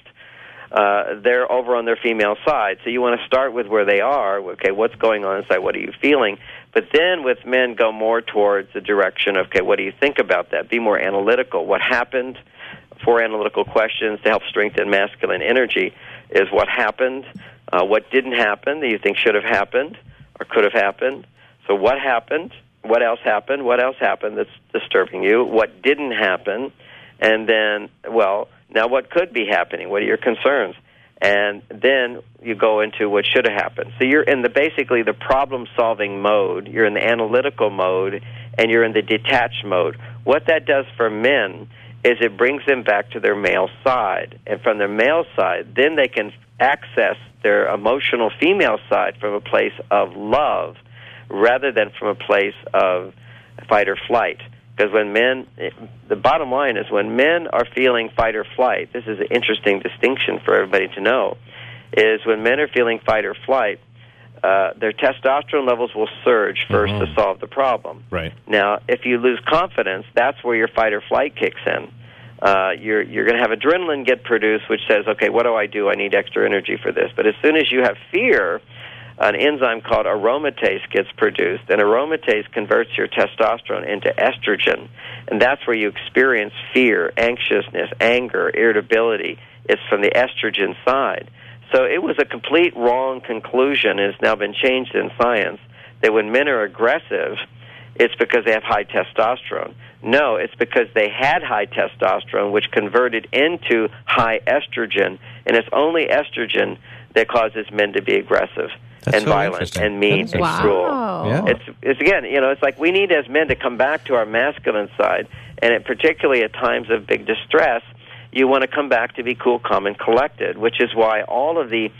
uh, they're over on their female side. So you want to start with where they are. Okay, what's going on inside? What are you feeling? But then with men, go more towards the direction of okay, what do you think about that? Be more analytical. What happened? Four analytical questions to help strengthen masculine energy. is what happened, uh, what didn't happen that you think should have happened or could have happened. So what happened? What else happened? What else happened that's disturbing you? What didn't happen? And then, well, now what could be happening? What are your concerns? And then you go into what should have happened. So you're in the basically the problem solving mode, you're in the analytical mode, and you're in the detached mode. What that does for men is it brings them back to their male side. And from their male side, then they can access their emotional female side from a place of love rather than from a place of fight or flight. Because when men, the bottom line is when men are feeling fight or flight, this is an interesting distinction for everybody to know, is when men are feeling fight or flight, uh, their testosterone levels will surge 1st Mhm. to solve the problem. Right. Now, if you lose confidence, that's where your fight or flight kicks in. Uh, you're you're going to have adrenaline get produced, which says, "Okay, what do I do? I need extra energy for this." But as soon as you have fear, an enzyme called aromatase gets produced, and aromatase converts your testosterone into estrogen, and that's where you experience fear, anxiousness, anger, irritability. It's from the estrogen side. So it was a complete wrong conclusion, and it's now been changed in science that when men are aggressive, it's because they have high testosterone. No, it's because they had high testosterone, which converted into high estrogen, and it's only estrogen that causes men to be aggressive That's and so violent and mean and Wow. cruel. Yeah. It's it's again, you know, it's like we need as men to come back to our masculine side, and it, particularly at times of big distress, you want to come back to be cool, calm, and collected. Which is why all of the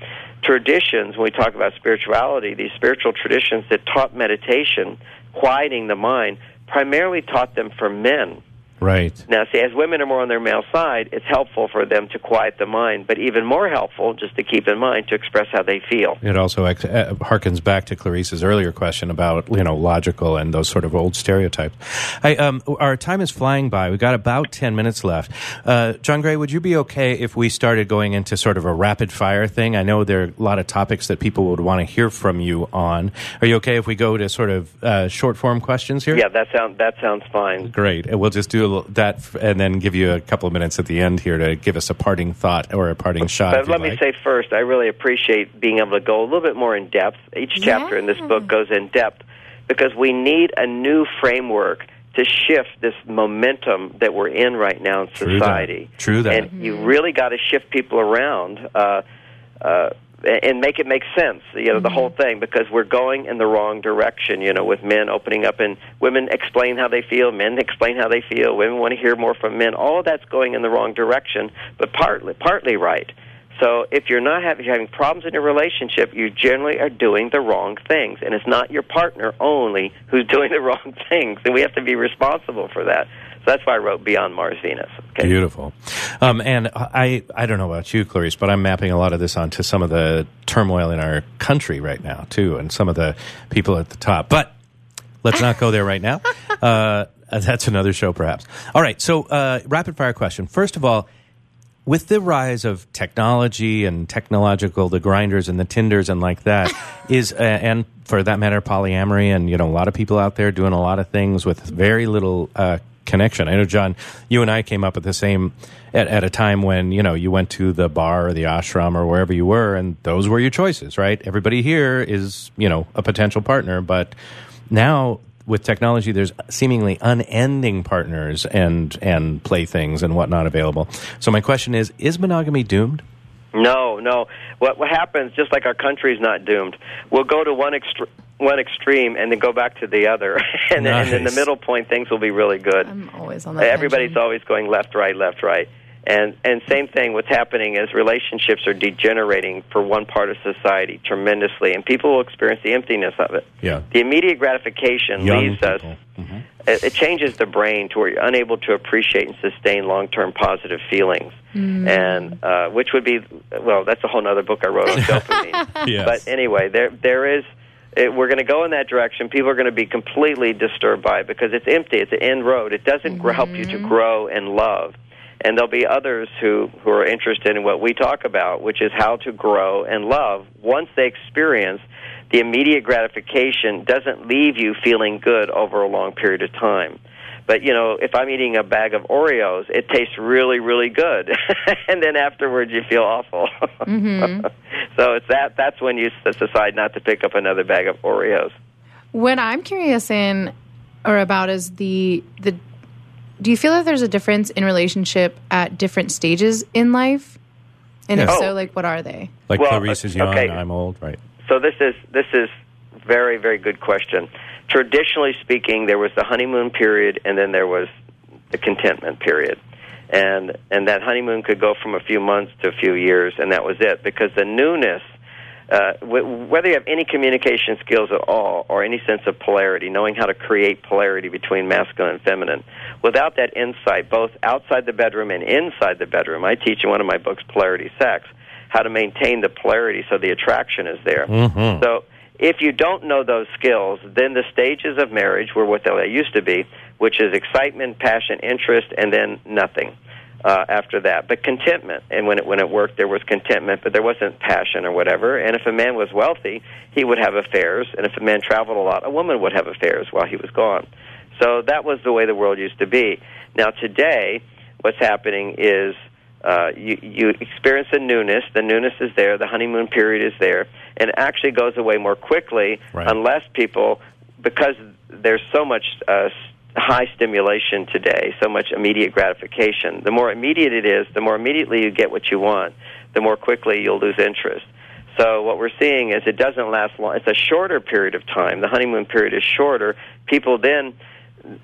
traditions, when we talk about spirituality, these spiritual traditions that taught meditation, quieting the mind, primarily taught them for men. Right. Now, see, as women are more on their male side, it's helpful for them to quiet the mind, but even more helpful, just to keep in mind, to express how they feel. It also ex- uh, harkens back to Clarice's earlier question about you know logical and those sort of old stereotypes. I, um, our time is flying by. We've got about ten minutes left. Uh, John Gray, would you be okay if we started going into sort of a rapid fire thing? I know there are a lot of topics that people would want to hear from you on. Are you okay if we go to sort of uh, short form questions here? Yeah, that sounds that sounds fine. Great. And we'll just do a that and then give you a couple of minutes at the end here to give us a parting thought or a parting shot. But if you'd let me like. say first, I really appreciate being able to go a little bit more in depth. Each chapter in this book goes in depth because we need a new framework to shift this momentum that we're in right now in True that. society. True that. And you really got to shift people around. Uh, uh, and make it make sense, you know, the mm-hmm. whole thing, because we're going in the wrong direction, you know, with men opening up and women explain how they feel, men explain how they feel, women want to hear more from men. All of that's going in the wrong direction, but partly partly right. So if you're not having, you're having problems in your relationship, you generally are doing the wrong things, and it's not your partner only who's doing the wrong things, and we have to be responsible for that. So that's why I wrote Beyond Mars Venus. Okay. Beautiful. Um, and I, I don't know about you, Clarice, but I'm mapping a lot of this onto some of the turmoil in our country right now, too, and some of the people at the top. But let's not go there right now. Uh, that's another show, perhaps. All right. So, uh, rapid fire question. First of all, with the rise of technology and technological, the Grindrs and the tinders and like that, is uh, and for that matter, polyamory and you know a lot of people out there doing a lot of things with very little uh, connection. I know, John, you and I came up at the same at, at a time when you know you went to the bar or the ashram or wherever you were, and those were your choices, right? Everybody here is you know a potential partner, but now with technology, there's seemingly unending partners and and playthings and whatnot available. So my question is: Is monogamy doomed? No, no. What what happens? Just like our country's not doomed, we'll go to one extre- one extreme and then go back to the other, and, then, and in the middle point, things will be really good. I'm always on that. Everybody's tangent. always going left, right, left, right. And and same thing. What's happening is relationships are degenerating for one part of society tremendously, and people will experience the emptiness of it. Yeah. The immediate gratification Young leaves us. people. Mhm. It, it changes the brain to where you're unable to appreciate and sustain long-term positive feelings, and uh, which would be well, that's a whole other book I wrote on dopamine. Yes. But anyway, there there is. It, we're going to go in that direction. People are going to be completely disturbed by it because it's empty. It's an end road. It doesn't gr help you to mm-hmm. grow and love. And there'll be others who who are interested in what we talk about, which is how to grow and love. Once they experience the immediate gratification, doesn't leave you feeling good over a long period of time. But you know, if I'm eating a bag of Oreos, it tastes really, really good, and then afterwards you feel awful. Mm-hmm. so it's that. That's when you decide not to pick up another bag of Oreos. What I'm curious in or about is the the. Do you feel that there's a difference in relationship at different stages in life? And if Yeah. so, Oh. like what are they? Like Well, Clarice is young, okay. I'm old, right? So this is this is very very good question. Traditionally speaking, there was the honeymoon period, and then there was the contentment period, and and that honeymoon could go from a few months to a few years, and that was it because the newness. Uh, w- whether you have any communication skills at all or any sense of polarity, knowing how to create polarity between masculine and feminine, without that insight, both outside the bedroom and inside the bedroom, I teach in one of my books, Polarity Sex, how to maintain the polarity so the attraction is there. So if you don't know those skills, then the stages of marriage were what they used to be, which is excitement, passion, interest, and then nothing uh, after that. But contentment, and when it when it worked, there was contentment, but there wasn't passion or whatever. And if a man was wealthy, he would have affairs, and if a man traveled a lot, a woman would have affairs while he was gone. So that was the way the world used to be. Now today, what's happening is uh, you, you experience the newness. The newness is there. The honeymoon period is there, and it actually goes away more quickly Right. unless people, because there's so much uh, high stimulation today, so much immediate gratification. The more immediate it is, the more immediately you get what you want, the more quickly you'll lose interest. So what we're seeing is it doesn't last long. It's a shorter period of time. The honeymoon period is shorter. People then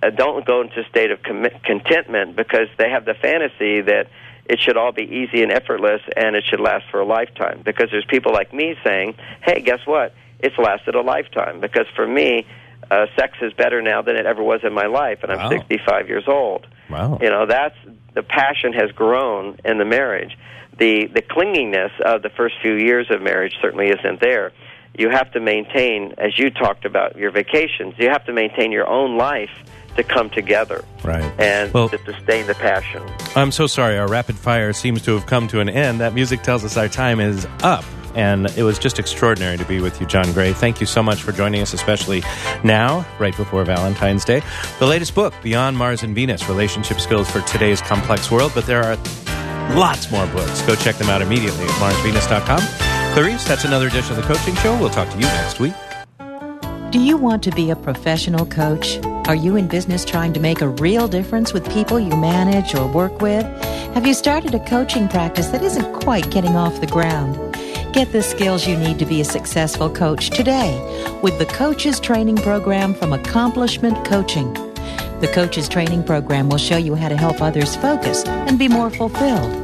uh, don't go into a state of contentment because they have the fantasy that it should all be easy and effortless and it should last for a lifetime. Because there's people like me saying, "Hey, guess what? It's lasted a lifetime." Because for me, uh, sex is better now than it ever was in my life, and I'm Wow. 65 years old. Wow. You know, that's the passion has grown in the marriage. The the clinginess of the first few years of marriage certainly isn't there. You have to maintain, as you talked about your vacations, you have to maintain your own life to come together Right. and Well- to sustain the passion. I'm so sorry. Our rapid fire seems to have come to an end. That music tells us our time is up. And it was just extraordinary to be with you, John Gray. Thank you so much for joining us, especially now, right before Valentine's Day. The latest book, Beyond Mars and Venus Relationship Skills for Today's Complex World. But there are lots more books. Go check them out immediately at marsvenus.com. Clarice, that's another edition of the Coaching Show. We'll talk to you next week. Do you want to be a professional coach? Are you in business trying to make a real difference with people you manage or work with? Have you started a coaching practice that isn't quite getting off the ground? Get the skills you need to be a successful coach today with the Coaches Training Program from Accomplishment Coaching. The Coaches Training Program will show you how to help others focus and be more fulfilled.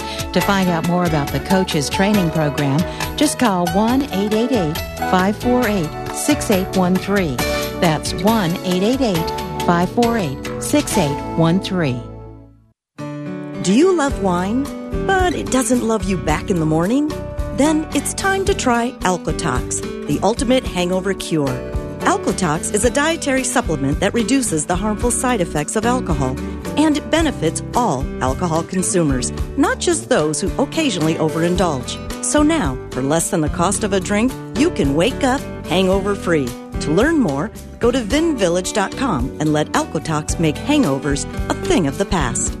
To find out more about the Coaches Training Program, just call 1 888 548 6813. That's 1 888 548 6813. Do you love wine, but it doesn't love you back in the morning? Then it's time to try Alcotox, the ultimate hangover cure. Alcotox is a dietary supplement that reduces the harmful side effects of alcohol, and it benefits all alcohol consumers, not just those who occasionally overindulge. So now, for less than the cost of a drink, you can wake up hangover free. To learn more, go to vinvillage.com and let Alcotox make hangovers a thing of the past.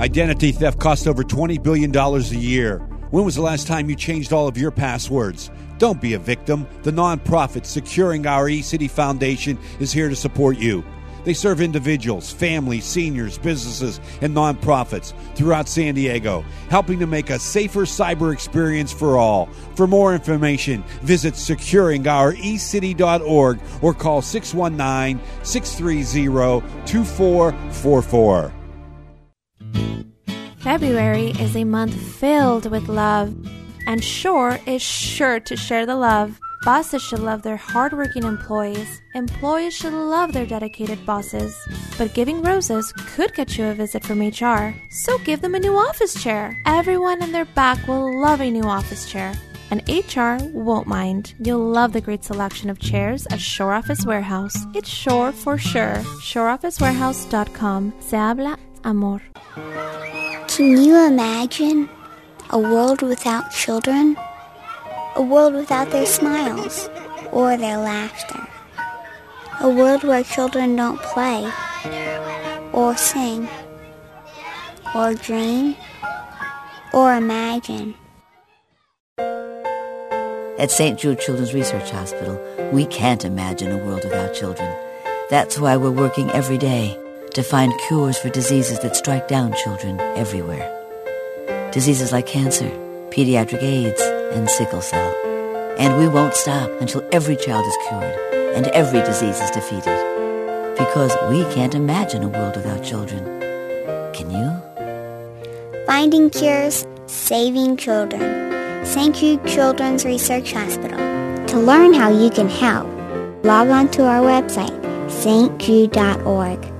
Identity theft costs over $20 billion a year. When was the last time you changed all of your passwords? Don't be a victim. The nonprofit Securing Our eCity Foundation is here to support you. They serve individuals, families, seniors, businesses, and nonprofits throughout San Diego, helping to make a safer cyber experience for all. For more information, visit securingourecity.org or call 619 630 2444. February is a month filled with love, and Shore is sure to share the love. Bosses should love their hardworking employees. Employees should love their dedicated bosses. But giving roses could get you a visit from HR, so give them a new office chair. Everyone in their back will love a new office chair. And HR won't mind. You'll love the great selection of chairs at Shore Office Warehouse. It's Shore for sure. ShoreOfficeWarehouse.com. Se habla amor. Can you imagine a world without children? A world without their smiles or their laughter. A world where children don't play or sing or dream or imagine. At St. Jude Children's Research Hospital, we can't imagine a world without children. That's why we're working every day to find cures for diseases that strike down children everywhere. Diseases like cancer, pediatric AIDS, and sickle cell. And we won't stop until every child is cured and every disease is defeated. Because we can't imagine a world without children. Can you? Finding cures, saving children. St. Jude Children's Research Hospital. To learn how you can help, log on to our website, stjude.org.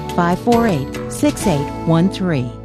548 6813.